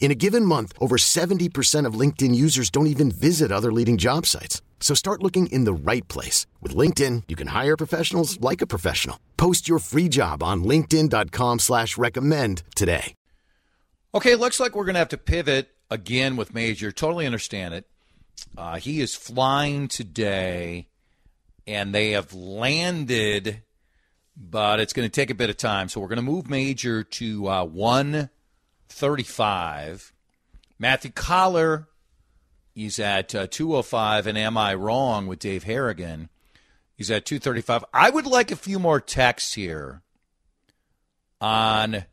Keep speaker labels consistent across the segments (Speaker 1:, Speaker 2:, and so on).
Speaker 1: In a given month, over 70% of LinkedIn users don't even visit other leading job sites. So start looking in the right place. With LinkedIn, you can hire professionals like a professional. Post your free job on linkedin.com slash recommend today.
Speaker 2: Okay, looks like we're going to have to pivot again with Major. Totally understand it. Uh, he is flying today, and they have landed, but it's going to take a bit of time. So we're going to move Major to uh, 135. Matthew Coller He's at uh, 205 and Am I Wrong with Dave Harrigan. He's at 235. I would like a few more texts here on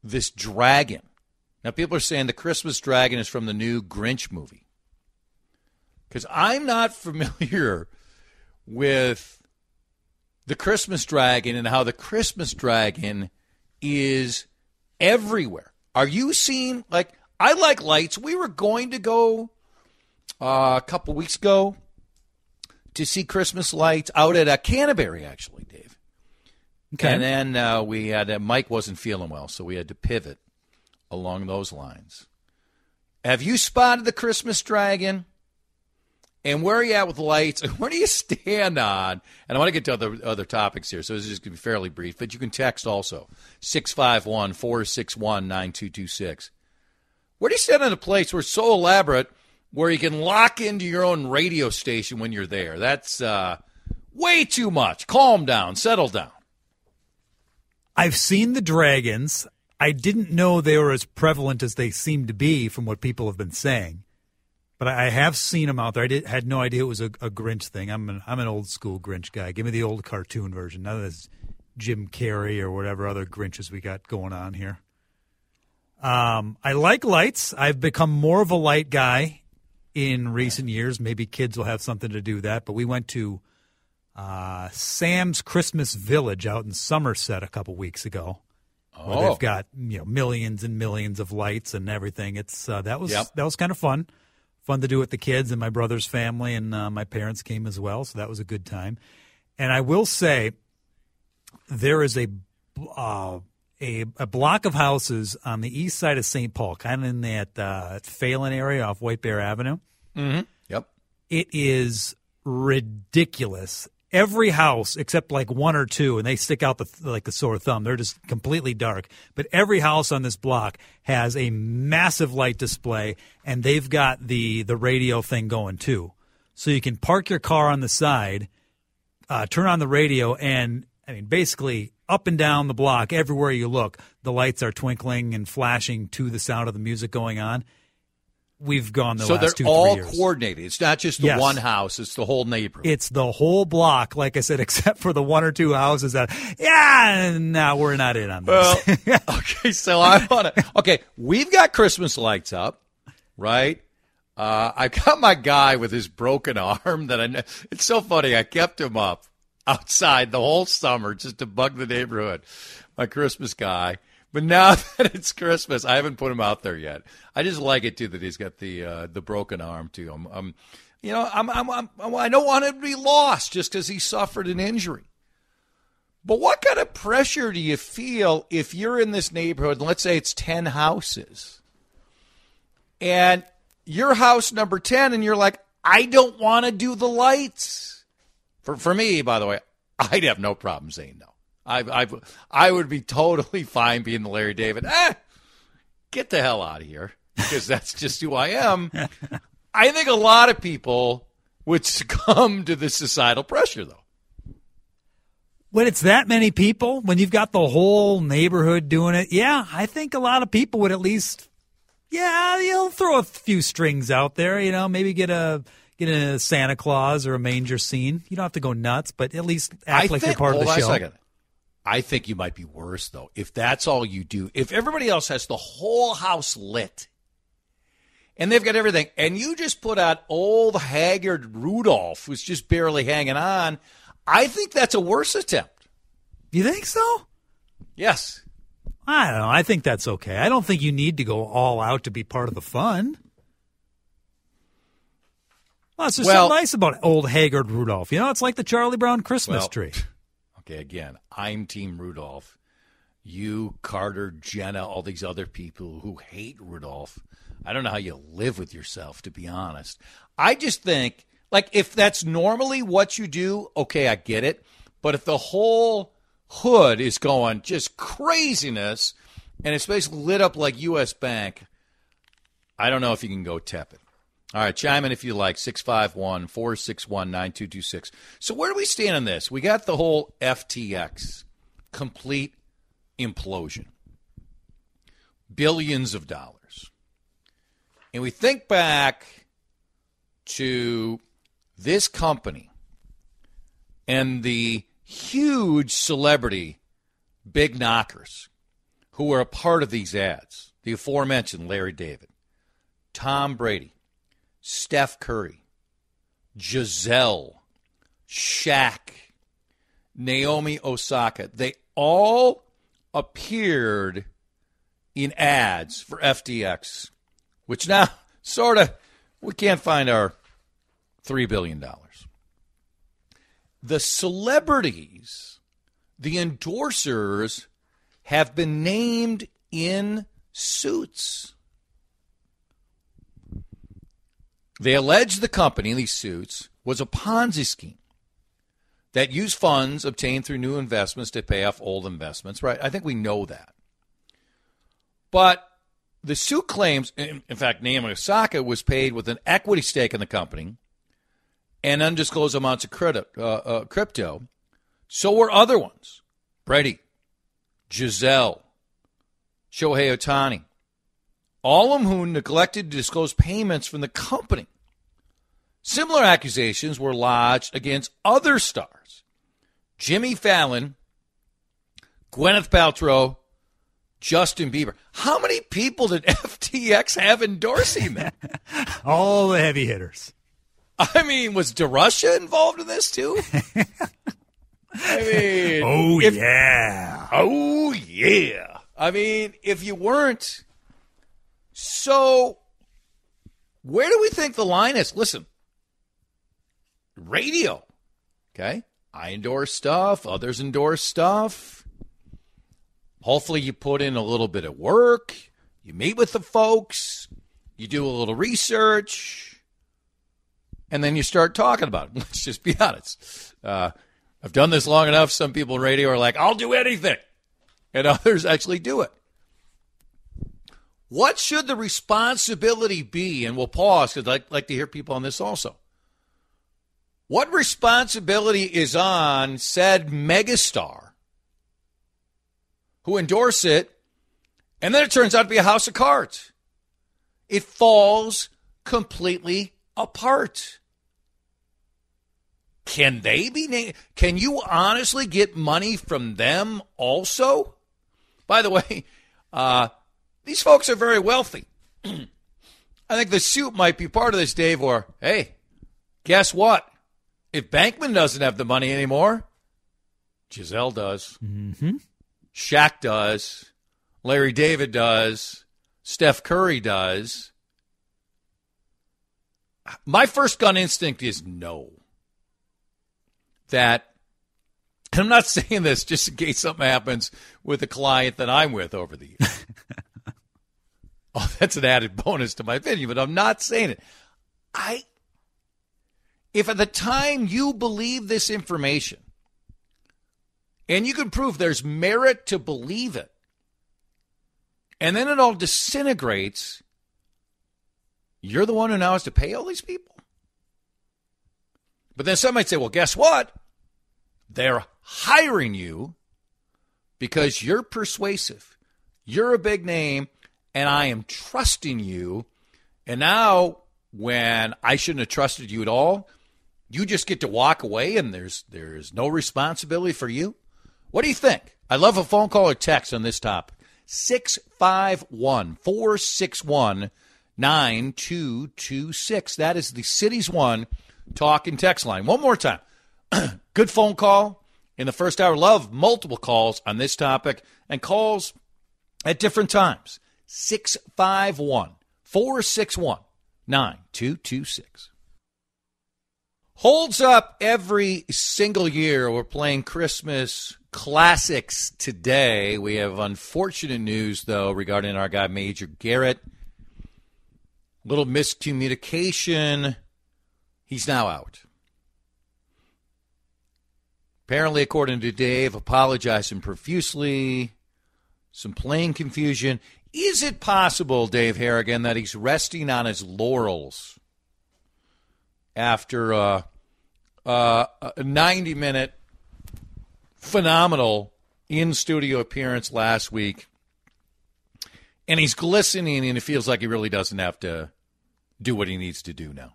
Speaker 2: this dragon. Now, people are saying the Christmas dragon is from the new Grinch movie. Because I'm not familiar with the Christmas dragon and how the Christmas dragon is everywhere. Are you seeing, like, I like lights. We were going to go uh, a couple weeks ago to see Christmas lights out at a uh, Canterbury, actually, Dave. Okay. And then uh, we had uh, Mike wasn't feeling well, so we had to pivot along those lines. Have you spotted the Christmas dragon? And where are you at with lights? Where do you stand on? And I want to get to other other topics here, so this is going to be fairly brief. But you can text also 651 461 9226. Where do you stand on a place where it's so elaborate where you can lock into your own radio station when you're there. That's uh, way too much. Calm down, settle down.
Speaker 3: I've seen the dragons. I didn't know they were as prevalent as they seem to be from what people have been saying. But I have seen them out there. I did, had no idea it was a, a Grinch thing. I'm an, I'm an old school Grinch guy. Give me the old cartoon version, none of this Jim Carrey or whatever other Grinches we got going on here. Um, I like lights. I've become more of a light guy in recent years. Maybe kids will have something to do with that. But we went to uh, Sam's Christmas Village out in Somerset a couple weeks ago.
Speaker 2: Oh.
Speaker 3: They've got you know millions and millions of lights and everything. It's uh, that was yep. that was kind of fun, fun to do with the kids and my brother's family and uh, my parents came as well. So that was a good time. And I will say, there is a uh, a, a block of houses on the east side of St. Paul, kind of in that uh, Phalen area off White Bear Avenue.
Speaker 2: Mm-hmm. Yep.
Speaker 3: It is ridiculous. Every house except like one or two, and they stick out the like the sore thumb. They're just completely dark. But every house on this block has a massive light display, and they've got the the radio thing going too. So you can park your car on the side, uh, turn on the radio, and I mean basically up and down the block, everywhere you look, the lights are twinkling and flashing to the sound of the music going on. We've gone the
Speaker 2: so
Speaker 3: last
Speaker 2: they're
Speaker 3: two,
Speaker 2: all coordinated. It's not just the
Speaker 3: yes.
Speaker 2: one house; it's the whole neighborhood.
Speaker 3: It's the whole block, like I said, except for the one or two houses that, yeah, no, we're not in on
Speaker 2: this. Well, okay, so I want to. Okay, we've got Christmas lights up, right? Uh, I got my guy with his broken arm that I know. It's so funny. I kept him up outside the whole summer just to bug the neighborhood. My Christmas guy. But now that it's Christmas, I haven't put him out there yet. I just like it too that he's got the uh, the broken arm too. I'm, I'm you know, I'm, I'm, I'm, I don't want him to be lost just because he suffered an injury. But what kind of pressure do you feel if you're in this neighborhood? And let's say it's ten houses, and your house number ten, and you're like, I don't want to do the lights. For for me, by the way, I'd have no problem saying no. I I I would be totally fine being the Larry David. Eh, get the hell out of here because that's just who I am. I think a lot of people would succumb to the societal pressure, though.
Speaker 3: when it's that many people, when you've got the whole neighborhood doing it, yeah, I think a lot of people would at least, yeah, you'll throw a few strings out there. You know, maybe get a get a Santa Claus or a manger scene. You don't have to go nuts, but at least act
Speaker 2: I
Speaker 3: like
Speaker 2: think,
Speaker 3: you're part of the show.
Speaker 2: second. I think you might be worse though if that's all you do. If everybody else has the whole house lit and they've got everything, and you just put out old haggard Rudolph who's just barely hanging on, I think that's a worse attempt.
Speaker 3: You think so?
Speaker 2: Yes.
Speaker 3: I don't know. I think that's okay. I don't think you need to go all out to be part of the fun. Well, it's just
Speaker 2: Well-
Speaker 3: something nice about old Haggard Rudolph. You know, it's like the Charlie Brown Christmas
Speaker 2: Well,
Speaker 3: tree.
Speaker 2: Okay, again, I'm Team Rudolph. You, Carter, Jenna, all these other people who hate Rudolph. I don't know how you live with yourself, to be honest. I just think, like, if that's normally what you do, okay, I get it. But if the whole hood is going just craziness and it's basically lit up like U.S. Bank, I don't know if you can go tepid. All right, chime in if you like, 651 461 9226. So, where do we stand on this? We got the whole FTX complete implosion, billions of dollars. And we think back to this company and the huge celebrity big knockers who were a part of these ads. The aforementioned Larry David, Tom Brady, Steph Curry, Gisele, Shaq, Naomi Osaka. They all appeared in ads for FTX, which now sort of we can't find our $3 billion. The celebrities, the endorsers, have been named in suits. They allege the company in these suits was a Ponzi scheme that used funds obtained through new investments to pay off old investments. Right? I think we know that. But the suit claims, in, fact, Naomi Osaka was paid with an equity stake in the company and undisclosed amounts of credit, uh, uh, crypto. So were other ones. Brady, Gisele, Shohei Ohtani, all of whom neglected to disclose payments from the company. Similar accusations were lodged against other stars Jimmy Fallon, Gwyneth Paltrow, Justin Bieber. How many people did FTX have endorsing them?
Speaker 3: All the heavy hitters.
Speaker 2: I mean, was DeRusha involved in this too? I mean,
Speaker 3: Oh,
Speaker 2: if-
Speaker 3: yeah.
Speaker 2: Oh yeah. I mean, if you weren't so where do we think the line is? Listen. Radio. Okay? I endorse stuff, others endorse stuff. Hopefully you put in a little bit of work, you meet with the folks, you do a little research, and then you start talking about it. Let's just be honest. Uh, I've done this long enough. Some people in radio are like, I'll do anything. And others actually do it. What should the responsibility be? And we'll pause because I'd like to hear people on this also. What responsibility is on said megastar who endorse it, and then it turns out to be a house of cards? It falls completely apart. Can they be named? Can you honestly get money from them also? By the way, uh, these folks are very wealthy. I think the suit might be part of this, Dave. Or hey, guess what? If Bankman doesn't have the money anymore, Gisele does. Mm-hmm. Shaq does. Larry David does. Steph Curry does. My first gun instinct is no. That, and I'm not saying this just in case something happens with a client that I'm with over the years. oh, that's an added bonus to my opinion, but I'm not saying it. I, if at the time you believe this information, and you can prove there's merit to believe it, and then it all disintegrates, you're the one who now has to pay all these people. But then some might say, well, guess what? They're hiring you because you're persuasive. You're a big name, and I am trusting you. And now, when I shouldn't have trusted you at all, you just get to walk away and there's there's no responsibility for you. What do you think? I love a phone call or text on this topic. 651 461 9226. That is the city's one talk and text line. One more time. Good phone call in the first hour. Love multiple calls on this topic and calls at different times. 651 461 9226. Holds up every single year. We're playing Christmas classics today. We have unfortunate news, though, regarding our guy Major Garrett. Little miscommunication. He's now out. Apparently, according to Dave, apologizing profusely, some plane confusion. Is it possible, Dave Harrigan, that he's resting on his laurels after uh, uh, a 90 minute phenomenal in studio appearance last week? And he's glistening, and it feels like he really doesn't have to do what he needs to do now.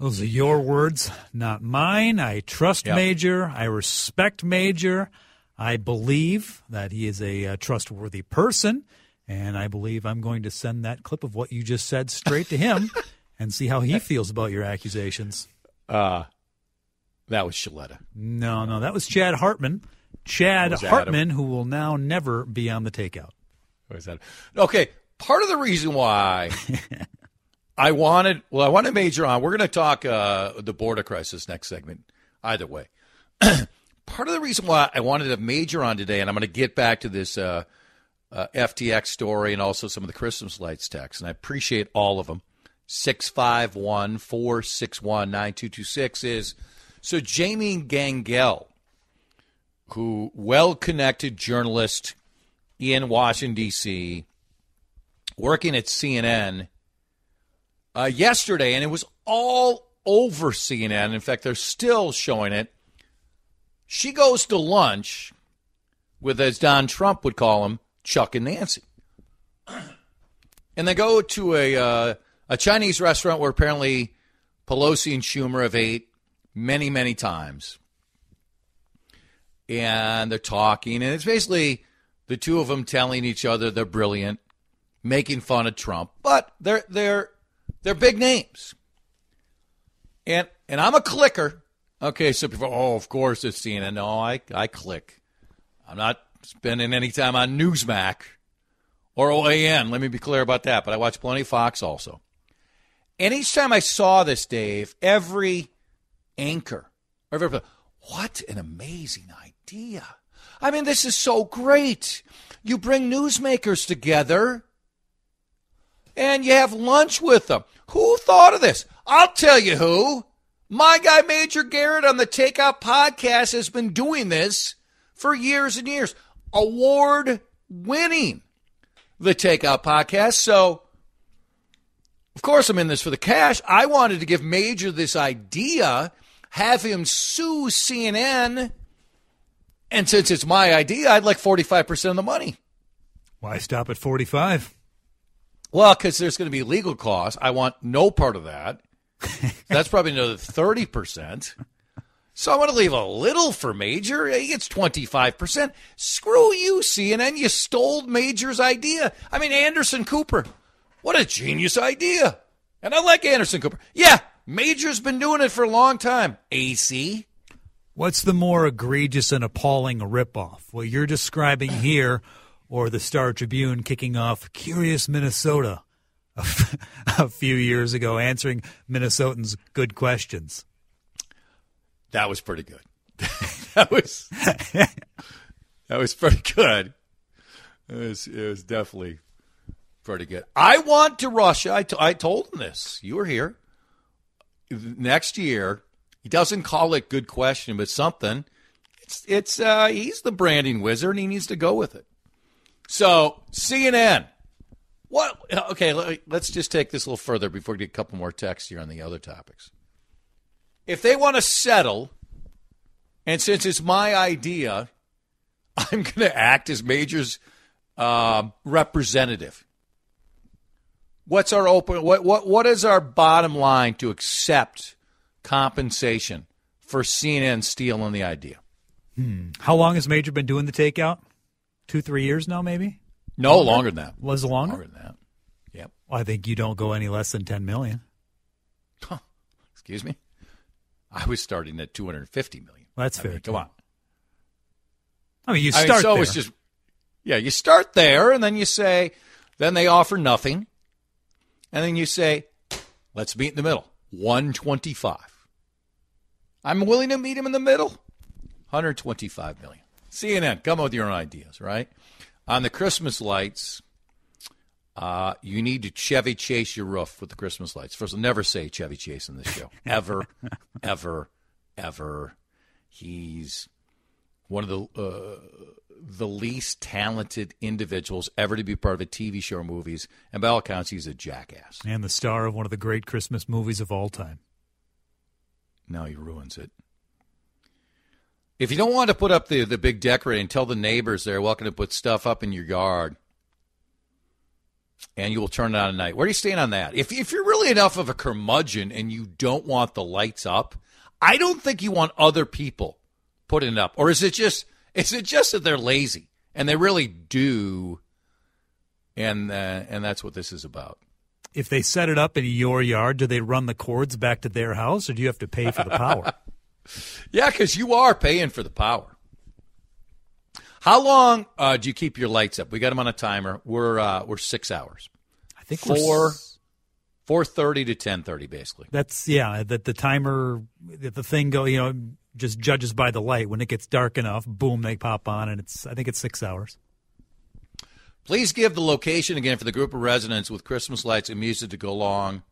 Speaker 3: Those are your words, not mine. I trust yep. Major. I respect Major. I believe that he is a, a, uh, trustworthy person, and I believe I'm going to send that clip of what you just said straight to him and see how he feels about your accusations.
Speaker 2: Uh, that was Shaletta.
Speaker 3: No, no, that was Chad Hartman. Chad Hartman, who will now never be on the takeout.
Speaker 2: Was that? Okay, part of the reason why I wanted, well, I want to major on. We're going to talk uh, the border crisis next segment. Either way, part of the reason why I wanted to major on today, and I'm going to get back to this uh, uh, FTX story and also some of the Christmas lights text, and I appreciate all of them. 651 461 9226 is so Jamie Gangel, who well connected journalist in Washington, D.C., working at CNN uh, yesterday, and it was all over CNN. In fact, they're still showing it. She goes to lunch with, as Don Trump would call them, Chuck and Nancy. And they go to a, uh, a Chinese restaurant where apparently Pelosi and Schumer have ate many, many times. And they're talking, and it's basically the two of them telling each other they're brilliant, making fun of Trump, but they're they're they're big names. And and I'm a clicker. Okay, so people, oh, of course it's CNN. No, I I click. I'm not spending any time on Newsmax or OAN. Let me be clear about that. But I watch plenty Fox also. And each time I saw this, Dave, every anchor, every, what an amazing idea. I mean, this is so great. You bring newsmakers together and you have lunch with them. Who thought of this? I'll tell you who. My guy, Major Garrett, on the Takeout podcast has been doing this for years and years. Award winning the Takeout podcast. So, of course, I'm in this for the cash. I wanted to give Major this idea, have him sue CNN. And since it's my idea, I'd like 45% of the money.
Speaker 3: Why stop at 45?
Speaker 2: Well, because there's going to be legal costs. I want no part of that. That's probably another 30%. So I'm going to leave a little for Major. He gets 25%. Screw you, CNN. You stole Major's idea. I mean, Anderson Cooper. What a genius idea. And I like Anderson Cooper. Yeah, Major's been doing it for a long time. AC.
Speaker 3: What's the more egregious and appalling ripoff? What you're describing here or the Star Tribune kicking off Curious Minnesota a, few years ago, answering Minnesotans' good questions.
Speaker 2: That was pretty good. that was that was pretty good. It was, it was definitely pretty good. I want DeRusha. I, t- I told him this. You were here. Next year, he doesn't call it good question, but something. It's it's uh, he's the branding wizard, and he needs to go with it. So CNN. What? Okay, let's just take this a little further before we get a couple more texts here on the other topics. If they want to settle And since it's my idea, I'm going to act as Major's uh, representative. What's our open? What what what is our bottom line to accept compensation for CNN stealing the idea?
Speaker 3: How long has Major been doing the takeout? Two, three years now, maybe.
Speaker 2: No, longer than that.
Speaker 3: Was it longer?
Speaker 2: Longer than that. Yep.
Speaker 3: Well, I think you don't go any less than ten million.
Speaker 2: Excuse me. I was starting at 250 million.
Speaker 3: That's
Speaker 2: I
Speaker 3: fair.
Speaker 2: mean, come on.
Speaker 3: I mean, you
Speaker 2: I mean,
Speaker 3: start
Speaker 2: so
Speaker 3: there.
Speaker 2: it's just yeah, you start there and then you say, then they offer nothing, and then you say, let's meet in the middle, one twenty-five. I'm willing to meet him in the middle, 125 million. CNN, come up with your own ideas, right? On the Christmas lights, uh, you need to Chevy Chase your roof with the Christmas lights. First, I'll never say Chevy Chase in this show, ever, ever, ever. He's one of the uh, the least talented individuals ever to be part of a TV show or movies, and by all accounts, he's a jackass.
Speaker 3: and the star of one of the great Christmas movies of all time.
Speaker 2: Now he ruins it. If you don't want to put up the the big decorating, tell the neighbors they're welcome to put stuff up in your yard, and you will turn it on at night. Where are you staying on that? If if you're really enough of a curmudgeon and you don't want the lights up, I don't think you want other people putting it up. Or is it just is it just that they're lazy and they really do, and uh, and that's what this is about.
Speaker 3: If they set it up in your yard, do they run the cords back to their house, or do you have to pay for the power?
Speaker 2: Yeah, because you are paying for the power. How long uh, do you keep your lights up? We got them on a timer. We're uh, we're six hours,
Speaker 3: I think we're
Speaker 2: four four thirty to ten thirty, basically.
Speaker 3: That's yeah. That the timer, that the thing go, you know, just judges by the light. When it gets dark enough, boom, they pop on, and it's. I think it's six hours.
Speaker 2: Please give the location again for the group of residents with Christmas lights and music to go along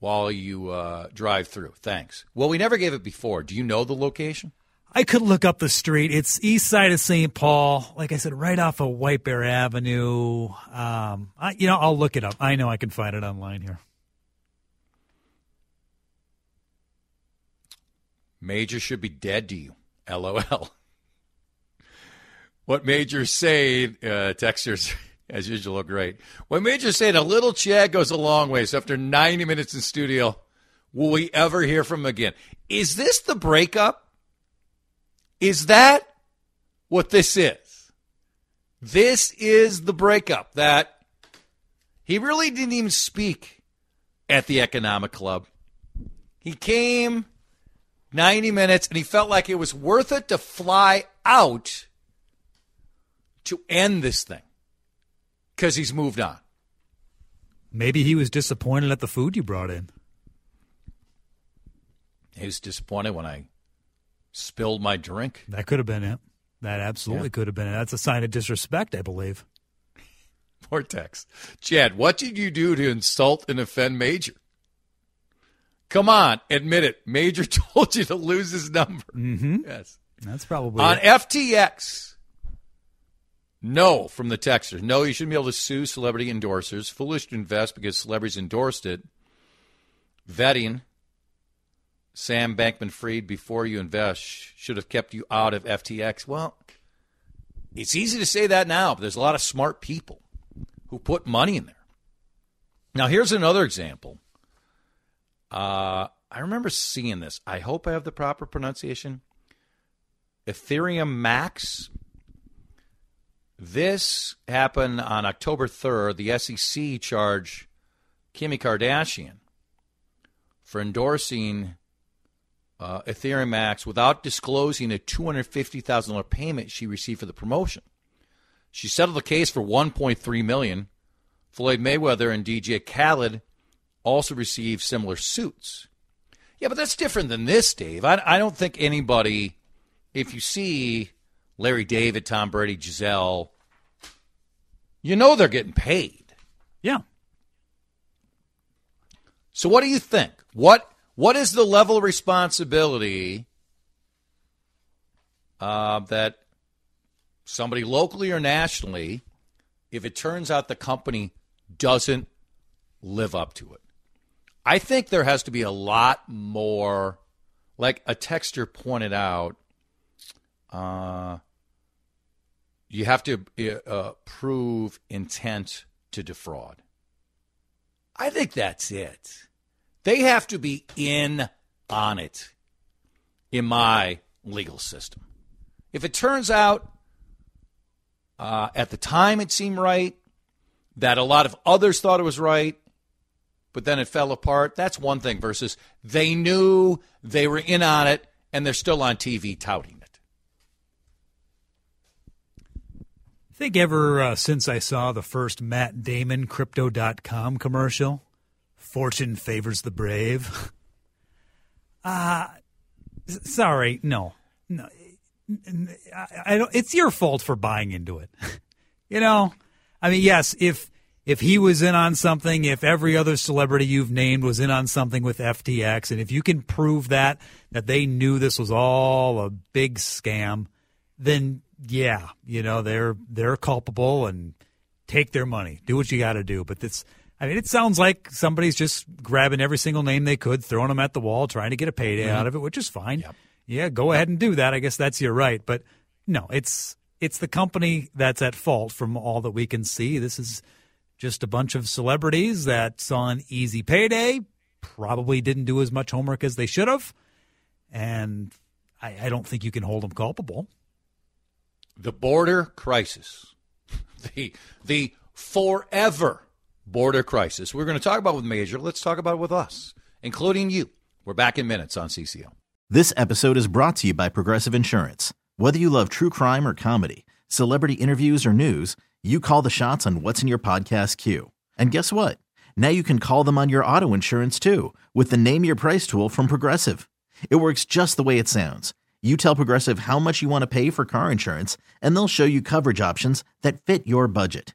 Speaker 2: while you uh, drive through. Thanks. Well, we never gave it before. Do you know the location?
Speaker 3: I could look up the street. It's east side of St. Paul. Like I said, right off of White Bear Avenue. Um, I, you know, I'll look it up. I know I can find it online here.
Speaker 2: Major should be dead to you. LOL. What Major's saying, uh, textures, as usual, great. What Major's saying, a little chat goes a long way. So after 90 minutes in studio, will we ever hear from him again? Is this the breakup? Is that what this is? This is the breakup that he really didn't even speak at the economic club. He came 90 minutes and he felt like it was worth it to fly out to end this thing because he's moved on.
Speaker 3: Maybe he was disappointed at the food you brought in.
Speaker 2: He was disappointed when I spilled my drink.
Speaker 3: That could have been it. That absolutely
Speaker 2: Yeah.
Speaker 3: could have been it. That's a sign of disrespect, I believe.
Speaker 2: Vortex. Chad, what did you do to insult and offend Major? Come on, admit it. Major told you to lose his number. Mm-hmm. Yes.
Speaker 3: That's probably
Speaker 2: On
Speaker 3: it.
Speaker 2: FTX, no from the texter. No, you shouldn't be able to sue celebrity endorsers. Foolish to invest because celebrities endorsed it. Vetting Sam Bankman Fried before you invest should have kept you out of FTX. Well, it's easy to say that now, but there's a lot of smart people who put money in there. Now, here's another example. Uh, I remember seeing this. I hope I have the proper pronunciation. Ethereum Max. This happened on October 3rd. The SEC charged Kimmy Kardashian for endorsing uh, Ethereum Max without disclosing a $250,000 payment she received for the promotion. She settled the case for 1.3 million. Floyd Mayweather and DJ Khaled also received similar suits. Yeah, but that's different than this, Dave. I, I don't think anybody, if you see Larry David, Tom Brady, Gisele, you know they're getting paid.
Speaker 3: yeah.
Speaker 2: So what do you think? What what is the level of responsibility uh, that somebody locally or nationally, if it turns out the company doesn't live up to it? I think there has to be a lot more, like a texter pointed out, uh, you have to uh, prove intent to defraud. I think that's it. They have to be in on it in my legal system. If it turns out uh, at the time it seemed right, that a lot of others thought it was right, but then it fell apart, that's one thing versus they knew they were in on it and they're still on TV touting it.
Speaker 3: I think ever uh, since I saw the first Matt Damon Crypto.com commercial, Fortune favors the brave. Uh, sorry, no. No. I, I don't it's your fault for buying into it. you know? I mean, yes, if if he was in on something, if every other celebrity you've named was in on something with FTX, and if you can prove that that they knew this was all a big scam, then yeah, you know they're they're culpable and take their money, do what you got to do. But this, I mean, it sounds like somebody's just grabbing every single name they could, throwing them at the wall, trying to get a payday mm-hmm. out of it, which is fine. Yep. Yeah, go ahead and do that. I guess that's your right. But no, it's it's the company that's at fault from all that we can see. This is just a bunch of celebrities that saw an easy payday, probably didn't do as much homework as they should have, and I, I don't think you can hold them culpable.
Speaker 2: The border crisis, the the forever border crisis. We're going to talk about with Major. Let's talk about it with us, including you. We're back in minutes on CCO.
Speaker 4: This episode is brought to you by Progressive Insurance. Whether you love true crime or comedy, celebrity interviews or news, you call the shots on what's in your podcast queue. And guess what? Now you can call them on your auto insurance too with the Name Your Price tool from Progressive. It works just the way it sounds. You tell Progressive how much you want to pay for car insurance, and they'll show you coverage options that fit your budget.